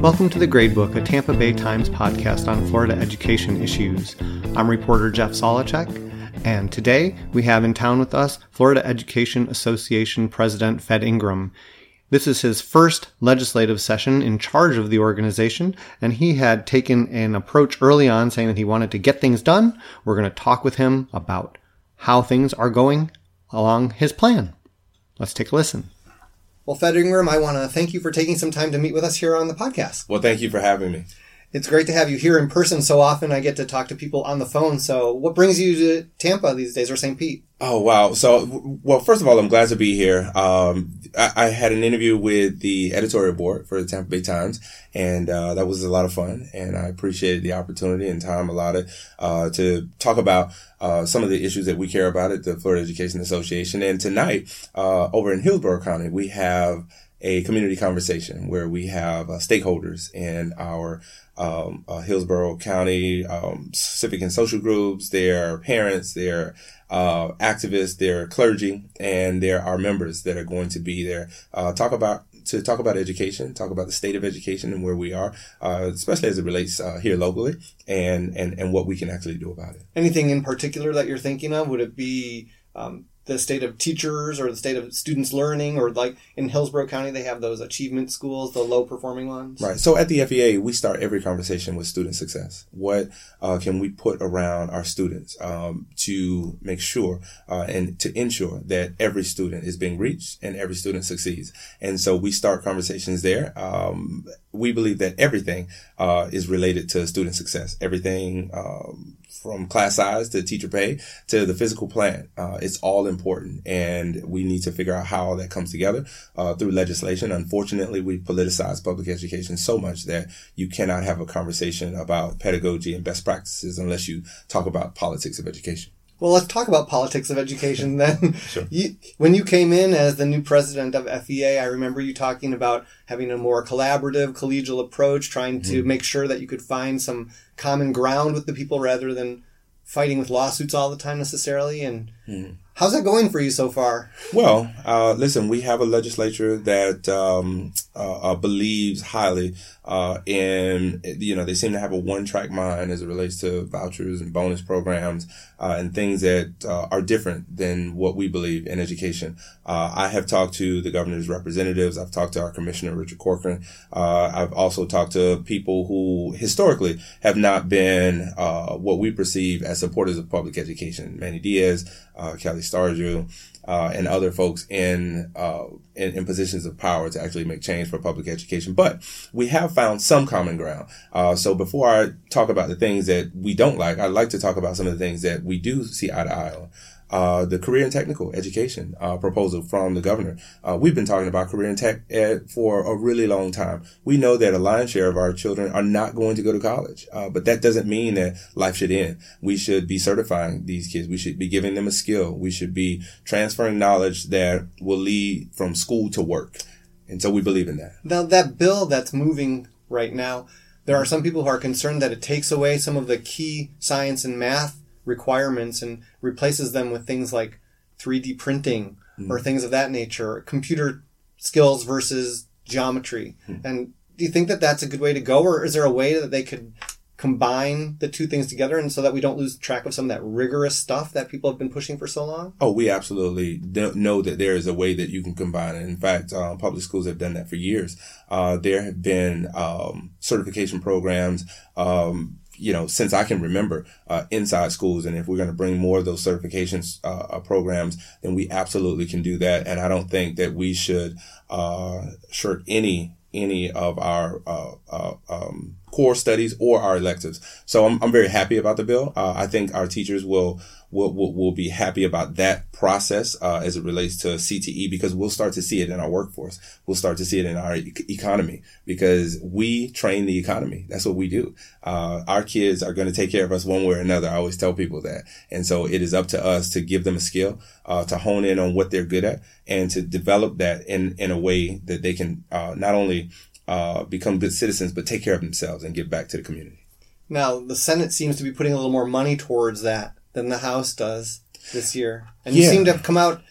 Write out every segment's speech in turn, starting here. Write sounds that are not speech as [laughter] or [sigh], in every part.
Welcome to the Gradebook, a Tampa Bay Times podcast on Florida education issues. I'm reporter Jeff Solochek, and today we have in town with us Florida Education Association President Fed Ingram. This is his first legislative session in charge of the organization, and he had taken an approach early on saying that he wanted to get things done. We're going to talk with him about how things are going along his plan. Let's take a listen. Well, Fed Ingram, I want to thank you for taking some time to meet with us here on the podcast. Well, thank you for having me. It's great to have you here in person. So often I get to talk to people on the phone. So, what brings you to Tampa these days or St. Pete? Oh, wow. So, well, first of all, I'm glad to be here. Um, I, I, had an interview with the editorial board for the Tampa Bay Times, and uh, that was a lot of fun. And I appreciated the opportunity and time allotted uh, to talk about uh, some of the issues that we care about at the Florida Education Association. And tonight, uh, over in Hillsborough County, we have a community conversation where we have uh, stakeholders in our um, uh, Hillsborough County um, civic and social groups, their parents, their uh, activists, their clergy, and there are members that are going to be there. Uh, talk about to talk about education, talk about the state of education and where we are, uh, especially as it relates uh, here locally, and and and what we can actually do about it. Anything in particular that you're thinking of? Would it be um, the state of teachers or the state of students learning or like in Hillsborough County they have those achievement schools the low performing ones? Right. So at the FEA we start every conversation with student success. What uh, can we put around our students um, to make sure uh, and to ensure that every student is being reached and every student succeeds? And so we start conversations there. Um, we believe that everything uh, is related to student success. Everything um, from class size to teacher pay to the physical plan. Uh, it's all important, and we need to figure out how all that comes together uh, through legislation. Unfortunately, we politicize public education so much that you cannot have a conversation about pedagogy and best practices unless you talk about politics of education. Well, let's talk about politics of education then. [laughs] sure. You, when you came in as the new president of FEA, I remember you talking about having a more collaborative, collegial approach, trying to mm-hmm. make sure that you could find some common ground with the people rather than fighting with lawsuits all the time necessarily. And mm-hmm. how's that going for you so far? Well, uh, listen, we have a legislature that um, uh, uh, believes highly uh, in, you know, they seem to have a one track mind as it relates to vouchers and bonus programs uh, and things that uh, are different than what we believe in education. Uh, I have talked to the governor's representatives. I've talked to our commissioner, Richard Corcoran. Uh, I've also talked to people who historically have not been uh, what we perceive as supporters of public education. Manny Diaz, uh, Kelli Stargel, uh, and other folks in, uh, in, in positions of power to actually make change for public education. But we have found some common ground. Uh, so before I talk about the things that we don't like, I'd like to talk about some of the things that we do see eye to eye on uh, the career and technical education uh, proposal from the governor. Uh, we've been talking about career and tech ed for a really long time. We know that a lion's share of our children are not going to go to college, uh, but that doesn't mean that life should end. We should be certifying these kids. We should be giving them a skill. We should be transferring knowledge that will lead from school to work. And so we believe in that. Now, that bill that's moving right now, there are some people who are concerned that it takes away some of the key science and math requirements and replaces them with things like 3D printing mm. or things of that nature, computer skills versus geometry. Mm. And do you think that that's a good way to go, or is there a way that they could combine the two things together and so that we don't lose track of some of that rigorous stuff that people have been pushing for so long? Oh, we absolutely know that there is a way that you can combine it. In fact, uh, public schools have done that for years. Uh, there have been um, certification programs um, you know, since I can remember, uh, inside schools. And if we're going to bring more of those certifications uh, uh, programs, then we absolutely can do that. And I don't think that we should uh, shirk any any of our uh, uh, um, core studies or our electives. So I'm, I'm very happy about the bill. Uh, I think our teachers will, will, will, will be happy about that process, uh, as it relates to CTE because we'll start to see it in our workforce. We'll start to see it in our e- economy because we train the economy. That's what we do. Uh, our kids are going to take care of us one way or another. I always tell people that. And so it is up to us to give them a skill, uh, to hone in on what they're good at and to develop that in, in a way that they can, uh, not only uh, become good citizens, but take care of themselves and give back to the community. Now, the Senate seems to be putting a little more money towards that than the House does this year, and you seem to have come out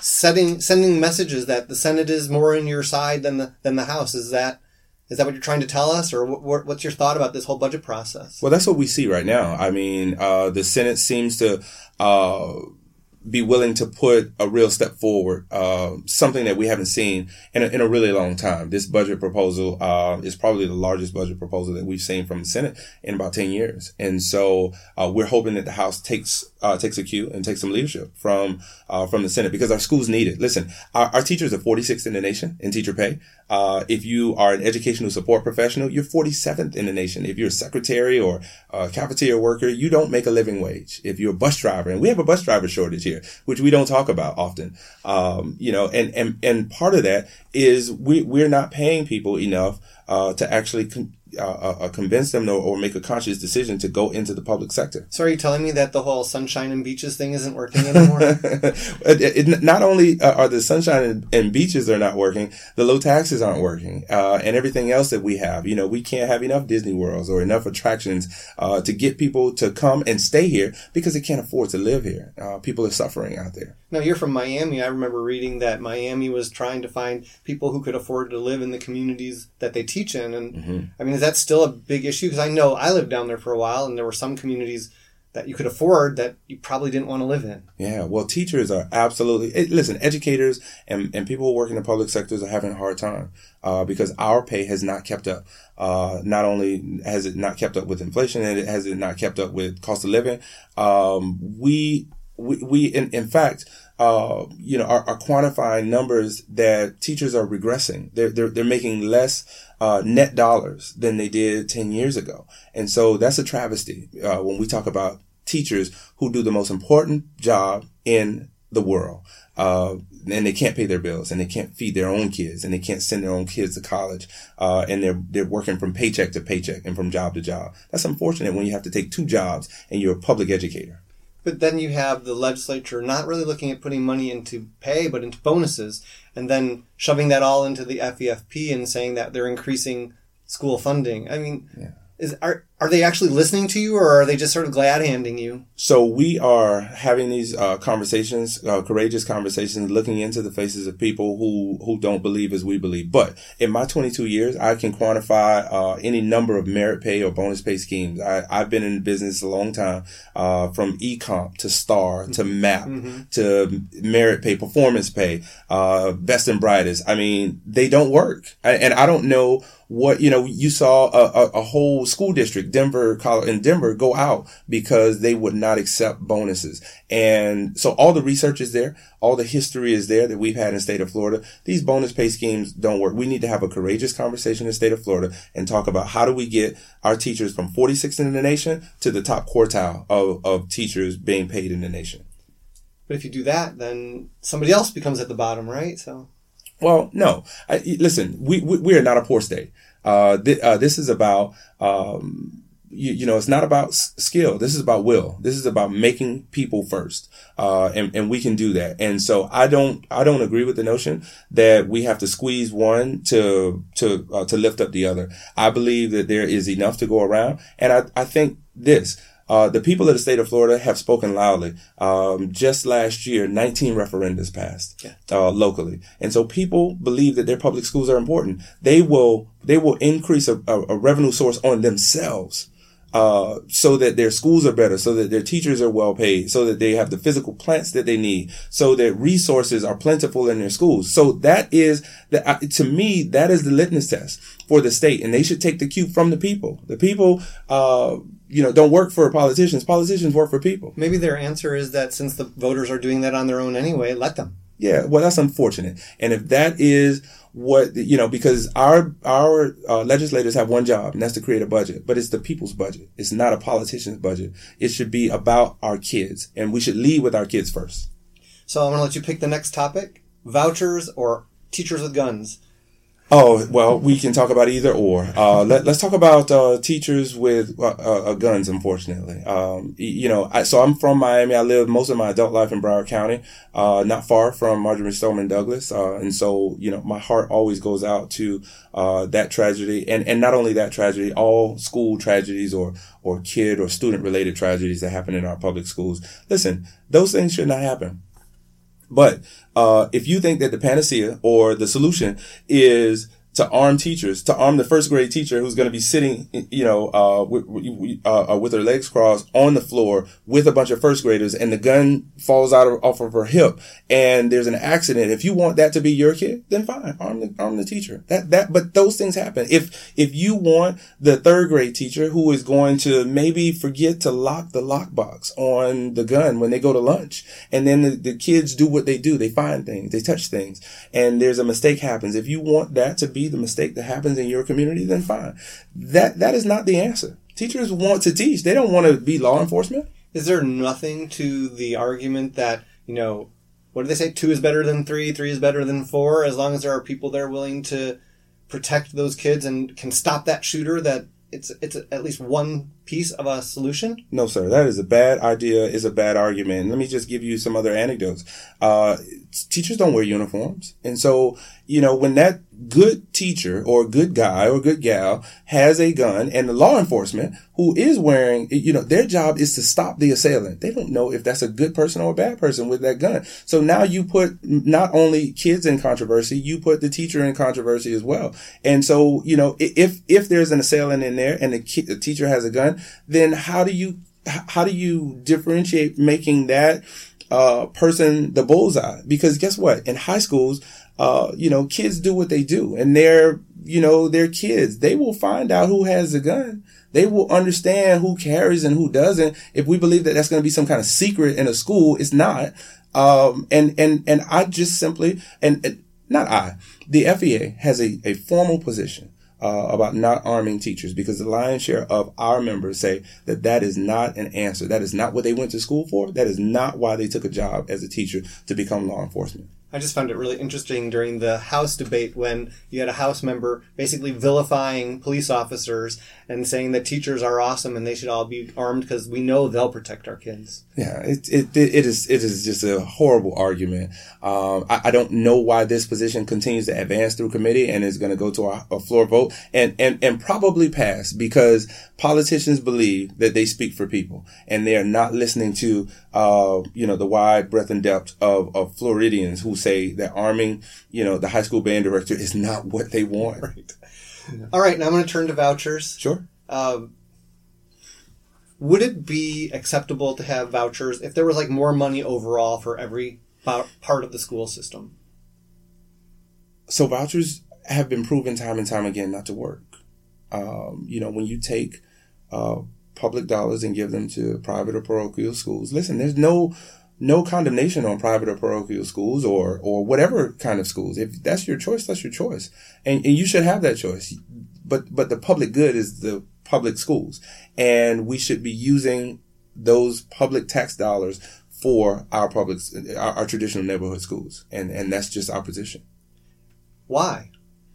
setting sending messages that the Senate is more in your side than the than the House. Is that is that what you're trying to tell us, or what, what's your thought about this whole budget process? Well, that's what we see right now. I mean, uh, the Senate seems to. Uh, be willing to put a real step forward, uh, something that we haven't seen in a, in a really long time. This budget proposal uh, is probably the largest budget proposal that we've seen from the Senate in about ten years, and so uh, we're hoping that the House takes uh, takes a cue and takes some leadership from uh, from the Senate because our schools need it. Listen, our, our teachers are 46th in the nation in teacher pay. Uh, if you are an educational support professional, you're 47th in the nation. If you're a secretary or a cafeteria worker, you don't make a living wage. If you're a bus driver, and we have a bus driver shortage here, which we don't talk about often, um, you know, and, and, and part of that is we, we're not paying people enough, uh, to actually con- uh, uh, uh, convince them or, or, make a conscious decision to go into the public sector. So, are you telling me that the whole sunshine and beaches thing isn't working anymore? [laughs] it, it, not only uh, are the sunshine and, and, beaches are not working, the low taxes aren't working, uh, and everything else that we have. You know, we can't have enough Disney worlds or enough attractions uh, to get people to come and stay here because they can't afford to live here. people are suffering out there. Now, you're from Miami. I remember reading that Miami was trying to find people who could afford to live in the communities that they teach in. And mm-hmm. I mean, is that still a big issue? Because I know I lived down there for a while, and there were some communities that you could afford that you probably didn't want to live in. Yeah, well, teachers are absolutely eh, listen. Educators and, and people who work in the public sectors are having a hard time uh, because our pay has not kept up. Uh, not only has it not kept up with inflation, and it has it not kept up with cost of living. Um, we we, we in, in fact, uh, you know, are, are, quantifying numbers that teachers are regressing. They're, they're, they're making less, uh, net dollars than they did 10 years ago. And so that's a travesty, uh, when we talk about teachers who do the most important job in the world. Uh, and they can't pay their bills and they can't feed their own kids and they can't send their own kids to college. Uh, and they're, they're working from paycheck to paycheck and from job to job. That's unfortunate when you have to take two jobs and you're a public educator. But then you have the legislature not really looking at putting money into pay, but into bonuses, and then shoving that all into the FEFP and saying that they're increasing school funding. I mean, yeah. is are are they actually listening to you, or are they just sort of glad handing you? So we are having these uh, conversations, uh, courageous conversations, looking into the faces of people who who don't believe as we believe. But in my 22 years, I can quantify uh, any number of merit pay or bonus pay schemes. I, have been in business a long time, uh, from eComp to Star to MAP mm-hmm. to merit pay, performance pay, uh, best and brightest. I mean, they don't work, I, and I don't know what you know. You saw a, a, a whole school district Denver, in Denver go out because they would not accept bonuses. And so all the research is there. All the history is there that we've had in the state of Florida. These bonus pay schemes don't work. We need to have a courageous conversation in the state of Florida and talk about how do we get our teachers from 46th in the nation to the top quartile of, of teachers being paid in the nation. But if you do that, then somebody else becomes at the bottom, right? So. Well, no. I, listen, we, we, we are not a poor state. Uh, th- uh, this is about, um, you, you, know, it's not about skill. This is about will. This is about making people first. Uh, and, and we can do that. And so I don't, I don't agree with the notion that we have to squeeze one to, to, uh, to lift up the other. I believe that there is enough to go around. And I, I think this, uh, the people of the state of Florida have spoken loudly. Um, just last year, 19 referendums passed yeah. uh, locally, and so people believe that their public schools are important. They will they will increase a, a, a revenue source on themselves. Uh, so that their schools are better, so that their teachers are well paid, so that they have the physical plants that they need, so that resources are plentiful in their schools. So that is the, uh, to me, that is the litmus test for the state, and they should take the cue from the people. The people, uh, you know, don't work for politicians. Politicians work for people. Maybe their answer is that since the voters are doing that on their own anyway, let them. Yeah, well, that's unfortunate. And if that is what you know because our our uh, legislators have one job and that's to create a budget but it's the people's budget. It's not a politician's budget. It should be about our kids and we should lead with our kids first. So i'm going to let you pick the next topic vouchers or teachers with guns Oh well, we can talk about either or. Uh, [laughs] let, us talk about uh, teachers with uh, uh, guns. Unfortunately, um, you know, I, so I'm from Miami. I lived most of my adult life in Broward County, uh, not far from Marjory Stoneman Douglas, uh, and so you know, my heart always goes out to that tragedy, and and not only that tragedy, all school tragedies or or kid or student related tragedies that happen in our public schools. Listen, those things should not happen. But uh, if you think that the panacea or the solution is to arm teachers, to arm the first grade teacher who's going to be sitting, you know, uh, with, uh, uh, with her legs crossed on the floor with a bunch of first graders and the gun falls out of, off of her hip and there's an accident. If you want that to be your kid, then fine, arm the, arm the teacher. That, that, but those things happen. If, if you want the third grade teacher who is going to maybe forget to lock the lockbox on the gun when they go to lunch and then the, the kids do what they do, they find things, they touch things and there's a mistake happens. If you want that to be the mistake that happens in your community, then fine. That that is not the answer. Teachers want to teach. They don't want to be law enforcement. Is there nothing to the argument that, you know, what do they say? Two is better than three, three is better than four, as long as there are people there willing to protect those kids and can stop that shooter that it's it's at least one piece of a solution? No, sir. That is a bad idea. Is a bad argument. Let me just give you some other anecdotes. Uh, teachers don't wear uniforms, and so you know when that good teacher or good guy or good gal has a gun, and the law enforcement who is wearing, you know, their job is to stop the assailant. They don't know if that's a good person or a bad person with that gun. So now you put not only kids in controversy, you put the teacher in controversy as well. And so you know if if there's an assailant in there and the, ki- the teacher has a gun then how do you how do you differentiate making that uh, person the bullseye? Because guess what? In high schools, uh, you know, kids do what they do, and they're you know they're kids. They will find out who has a gun. They will understand who carries and who doesn't. If we believe that that's going to be some kind of secret in a school, it's not. Um, and and and I just simply and, and not I, the FEA has a, a formal position uh, about not arming teachers because the lion's share of our members say that that is not an answer. That is not what they went to school for. That is not why they took a job as a teacher to become law enforcement. I just found it really interesting during the House debate when you had a House member basically vilifying police officers and saying that teachers are awesome and they should all be armed because we know they'll protect our kids. Yeah, it, it, it is it is just a horrible argument. Um, I, I, don't know why this position continues to advance through committee and is going to go to a, a, floor vote and, and, and probably pass because politicians believe that they speak for people and they are not listening to, uh, you know, the wide breadth and depth of, of Floridians who say that arming, you know, the high school band director is not what they want. Right. All right. Now I'm going to turn to vouchers. Sure. Um, would it be acceptable to have vouchers if there was like more money overall for every part of the school system? So vouchers have been proven time and time again not to work. Um, you know, when you take uh, public dollars and give them to private or parochial schools, listen, there's no no condemnation on private or parochial schools or or whatever kind of schools. If that's your choice, that's your choice, and, and you should have that choice. But but the public good is the public schools. And we should be using those public tax dollars for our public, our, our traditional neighborhood schools. And, and that's just our position. Why?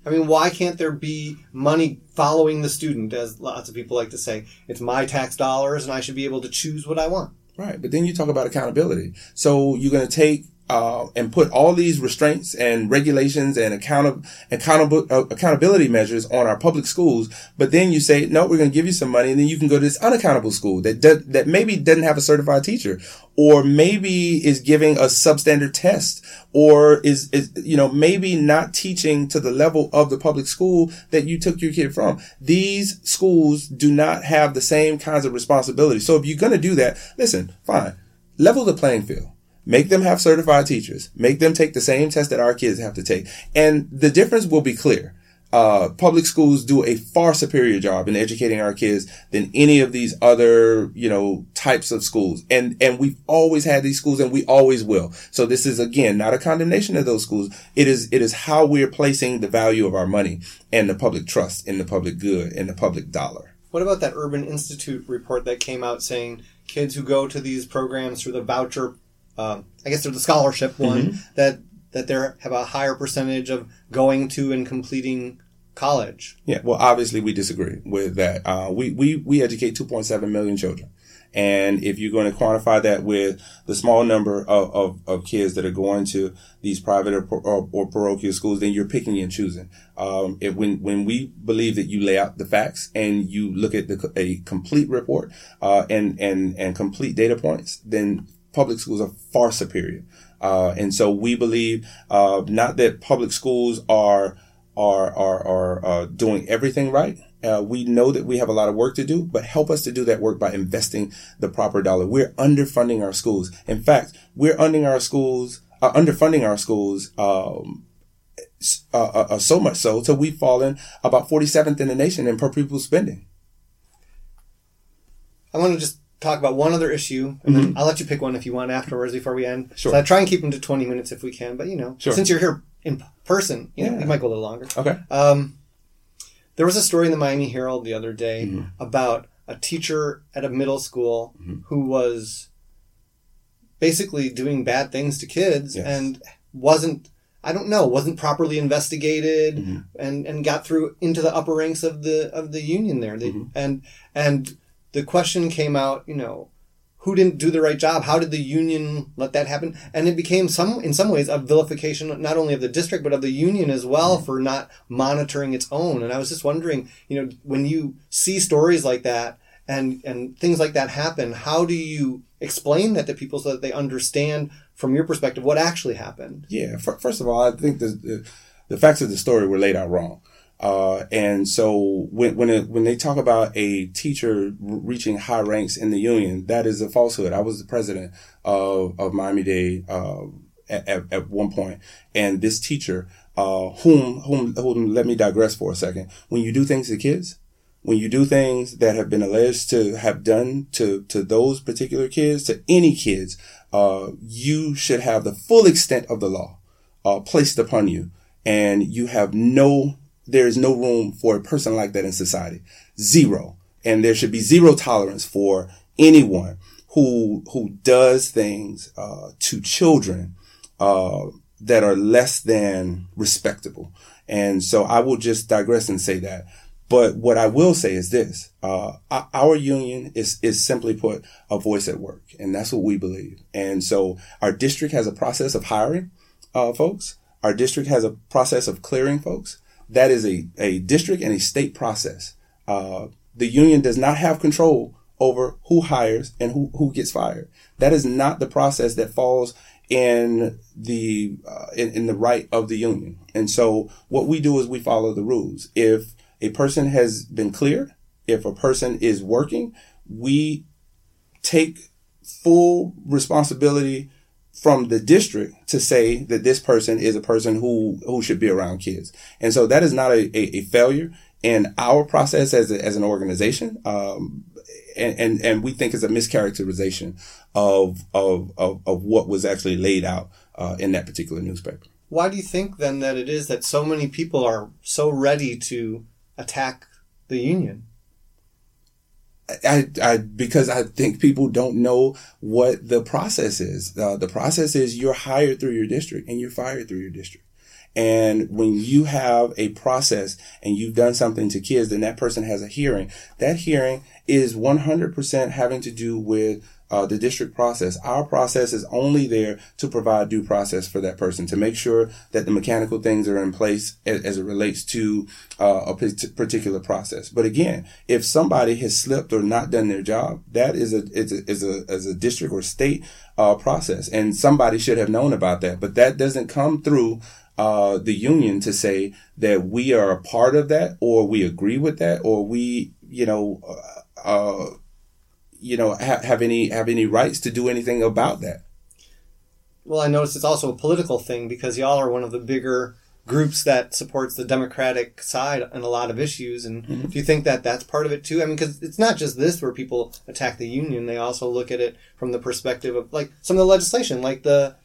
I mean, why can't there be money following the student, as lots of people like to say? It's my tax dollars and I should be able to choose what I want. Right. But then you talk about accountability. So you're going to take uh, and put all these restraints and regulations and account- accountable, uh, accountability measures on our public schools. But then you say, no, we're going to give you some money and then you can go to this unaccountable school that that maybe doesn't have a certified teacher or maybe is giving a substandard test or is, is, you know, maybe not teaching to the level of the public school that you took your kid from. These schools do not have the same kinds of responsibilities. So if you're going to do that, listen, fine, level the playing field Make them have certified teachers. Make them take the same test that our kids have to take. And the difference will be clear. uh, public schools do a far superior job in educating our kids than any of these other, you know, types of schools. And, and we've always had these schools and we always will. So this is again, not a condemnation of those schools. It is, it is how we're placing the value of our money and the public trust in the public good and the public dollar. What about that Urban Institute report that came out saying kids who go to these programs through the voucher, um, I guess they're the scholarship one, mm-hmm. that that they have a higher percentage of going to and completing college. Yeah, well, obviously we disagree with that. Uh, we, we, we educate 2.7 million children. And if you're going to quantify that with the small number of, of, of kids that are going to these private or, or, or parochial schools, then you're picking and choosing. Um, it, when, when we believe that you lay out the facts and you look at the, a complete report, uh, and, and, and complete data points, then public schools are far superior. Uh, and so we believe, uh, not that public schools are, are, are, are, uh, doing everything right. Uh, we know that we have a lot of work to do, but help us to do that work by investing the proper dollar. We're underfunding our schools. In fact, we're undering our schools, uh, underfunding our schools, um, uh, so much so till we've fallen about 47th in the nation in per pupil spending. I want to just talk about one other issue, and mm-hmm. then I'll let you pick one if you want afterwards before we end. Sure. So I try and keep them to 20 minutes if we can, but you know, sure. since you're here in person, you know, yeah. it might go a little longer. Okay. Um, there was a story in the Miami Herald the other day mm-hmm. about a teacher at a middle school mm-hmm. who was basically doing bad things to kids yes. and wasn't I don't know, wasn't properly investigated mm-hmm. and, and got through into the upper ranks of the of the union there. They, mm-hmm. and and the question came out, you know, who didn't do the right job? How did the union let that happen? And it became some, in some ways, a vilification not only of the district but of the union as well mm-hmm. for not monitoring its own. And I was just wondering, you know, when you see stories like that and and things like that happen, how do you explain that to people so that they understand from your perspective what actually happened? Yeah, first of all, I think the the, the facts of the story were laid out wrong. Uh, and so when when it, when they talk about a teacher reaching high ranks in the union, that is a falsehood. I was the president of of Miami Dade uh, at, at, one point, and this teacher, uh, whom whom whom let me digress for a second. When you do things to kids, when you do things that have been alleged to have done to to those particular kids, to any kids, uh, you should have the full extent of the law uh, placed upon you, and you have no there is no room for a person like that in society. Zero. And there should be zero tolerance for anyone who, who does things, uh, to children, uh, that are less than respectable. And so I will just digress and say that. But what I will say is this, uh, our union is, is simply put a voice at work. And that's what we believe. And so our district has a process of hiring, uh, folks. Our district has a process of clearing folks that is a, a district and a state process. Uh, the union does not have control over who hires and who, who gets fired. That is not the process that falls in the uh, in, in the right of the union. And so what we do is we follow the rules. If a person has been cleared, if a person is working, we take full responsibility from the district to say that this person is a person who who should be around kids, and so that is not a, a, a failure in our process as a, as an organization. Um, and, and, and we think it's a mischaracterization of, of, of, of what was actually laid out, uh, in that particular newspaper. Why do you think then that it is that so many people are so ready to attack the union? I, I, because I think people don't know what the process is. Uh, the process is you're hired through your district and you're fired through your district. And when you have a process and you've done something to kids, then that person has a hearing. That hearing is 100% having to do with uh, the district process. Our process is only there to provide due process for that person to make sure that the mechanical things are in place as, as it relates to uh, a p- particular process. But again, if somebody has slipped or not done their job, that is a is a is a, is a district or state uh, process, and somebody should have known about that. But that doesn't come through. Uh, the union to say that we are a part of that or we agree with that or we, you know, uh, uh you know, ha- have any have any rights to do anything about that. Well, I notice it's also a political thing because y'all are one of the bigger groups that supports the Democratic side on a lot of issues. And mm-hmm. do you think that that's part of it too? I mean, because it's not just this where people attack the union; they also look at it from the perspective of like some of the legislation, like the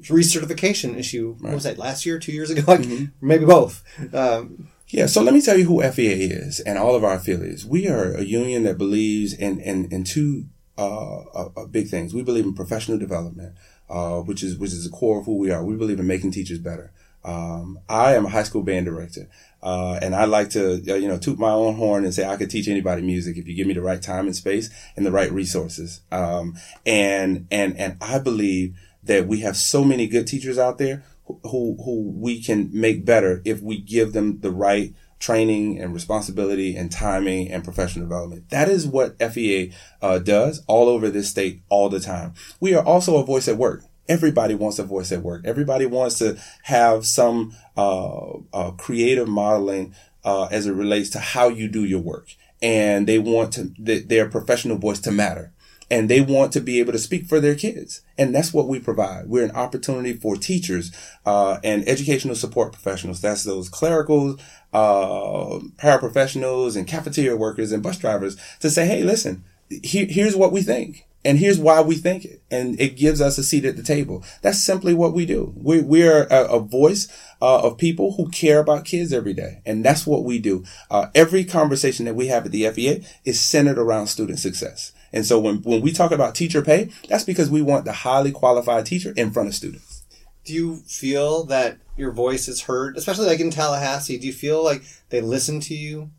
recertification issue. Right. What was that last year, two years ago? Like, [laughs] mm-hmm. Maybe both. Um, yeah, so let me tell you who FEA is and all of our affiliates. We are a union that believes in in, in two uh, uh, uh big things. We believe in professional development, uh, which is which is the core of who we are. We believe in making teachers better. Um, I am a high school band director, uh, and I like to, uh, you know, toot my own horn and say I could teach anybody music if you give me the right time and space and the right resources. Um, and and and I believe that we have so many good teachers out there who who we can make better if we give them the right training and responsibility and timing and professional development. That is what FEA uh, does all over this state all the time. We are also a voice at work. Everybody wants a voice at work. Everybody wants to have some uh, uh, creative modeling uh, as it relates to how you do your work, and they want to th- their professional voice to matter and they want to be able to speak for their kids. And that's what we provide. We're an opportunity for teachers, uh, and educational support professionals. That's those clericals, uh, paraprofessionals and cafeteria workers and bus drivers to say, Hey, listen, he- here's what we think. And here's why we think it. And it gives us a seat at the table. That's simply what we do. We, we're a, a voice uh, of people who care about kids every day. And that's what we do. Uh, every conversation that we have at the FEA is centered around student success. And so when, when we talk about teacher pay, that's because we want the highly qualified teacher in front of students. Do you feel that your voice is heard, especially like in Tallahassee? Do you feel like they listen to you?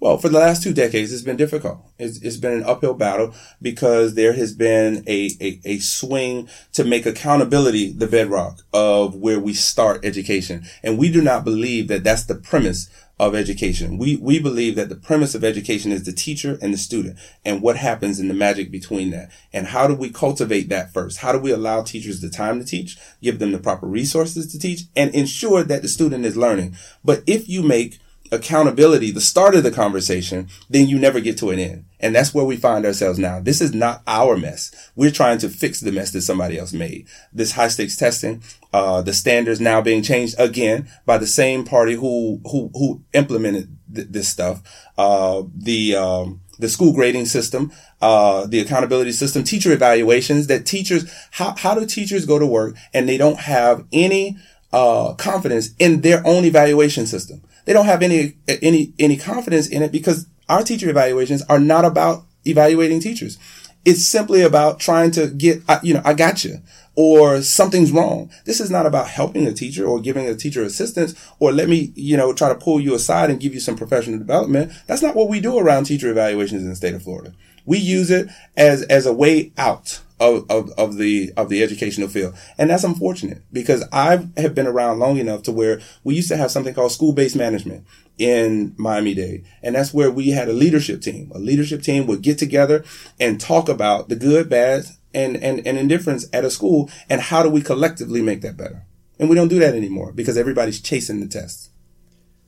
Well, for the last two decades, it's been difficult. It's, it's been an uphill battle because there has been a, a, a, swing to make accountability the bedrock of where we start education. And we do not believe that that's the premise of education. We, we believe that the premise of education is the teacher and the student and what happens in the magic between that. And how do we cultivate that first? How do we allow teachers the time to teach, give them the proper resources to teach and ensure that the student is learning? But if you make accountability the start of the conversation, then you never get to an end. And that's where we find ourselves now. This is not our mess. We're trying to fix the mess that somebody else made. This high stakes testing, uh, the standards now being changed again by the same party who, who, who implemented th- this stuff. Uh, the, um, the school grading system, uh, the accountability system, teacher evaluations that teachers, how, how do teachers go to work and they don't have any, uh, confidence in their own evaluation system? They don't have any, any, any confidence in it because our teacher evaluations are not about evaluating teachers. It's simply about trying to get, you know, I got you or something's wrong. This is not about helping a teacher or giving a teacher assistance or let me, you know, try to pull you aside and give you some professional development. That's not what we do around teacher evaluations in the state of Florida. We use it as, as a way out of, of, of the of the educational field. And that's unfortunate because I have been around long enough to where we used to have something called school-based management in Miami Dade. And that's where we had a leadership team. A leadership team would get together and talk about the good, bad, and, and, and indifference at a school and how do we collectively make that better. And we don't do that anymore because everybody's chasing the tests.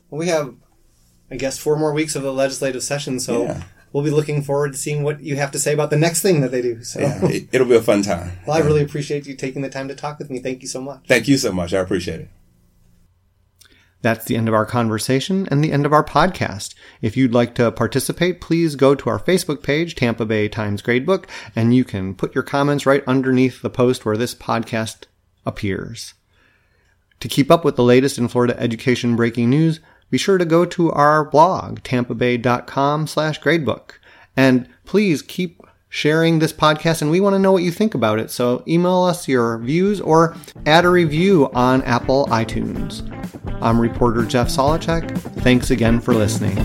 Well, we have, I guess, four more weeks of the legislative session, so yeah we'll be looking forward to seeing what you have to say about the next thing that they do. So yeah, it, will be a fun time. [laughs] Well, I really appreciate you taking the time to talk with me. Thank you so much. Thank you so much. I appreciate it. That's the end of our conversation and the end of our podcast. If you'd like to participate, please go to our Facebook page, Tampa Bay Times Gradebook, and you can put your comments right underneath the post where this podcast appears. To keep up with the latest in Florida education breaking news, be sure to go to our blog, tampabay.com slash gradebook. And please keep sharing this podcast and we want to know what you think about it. So email us your views or add a review on Apple iTunes. I'm reporter Jeff Solochek. Thanks again for listening.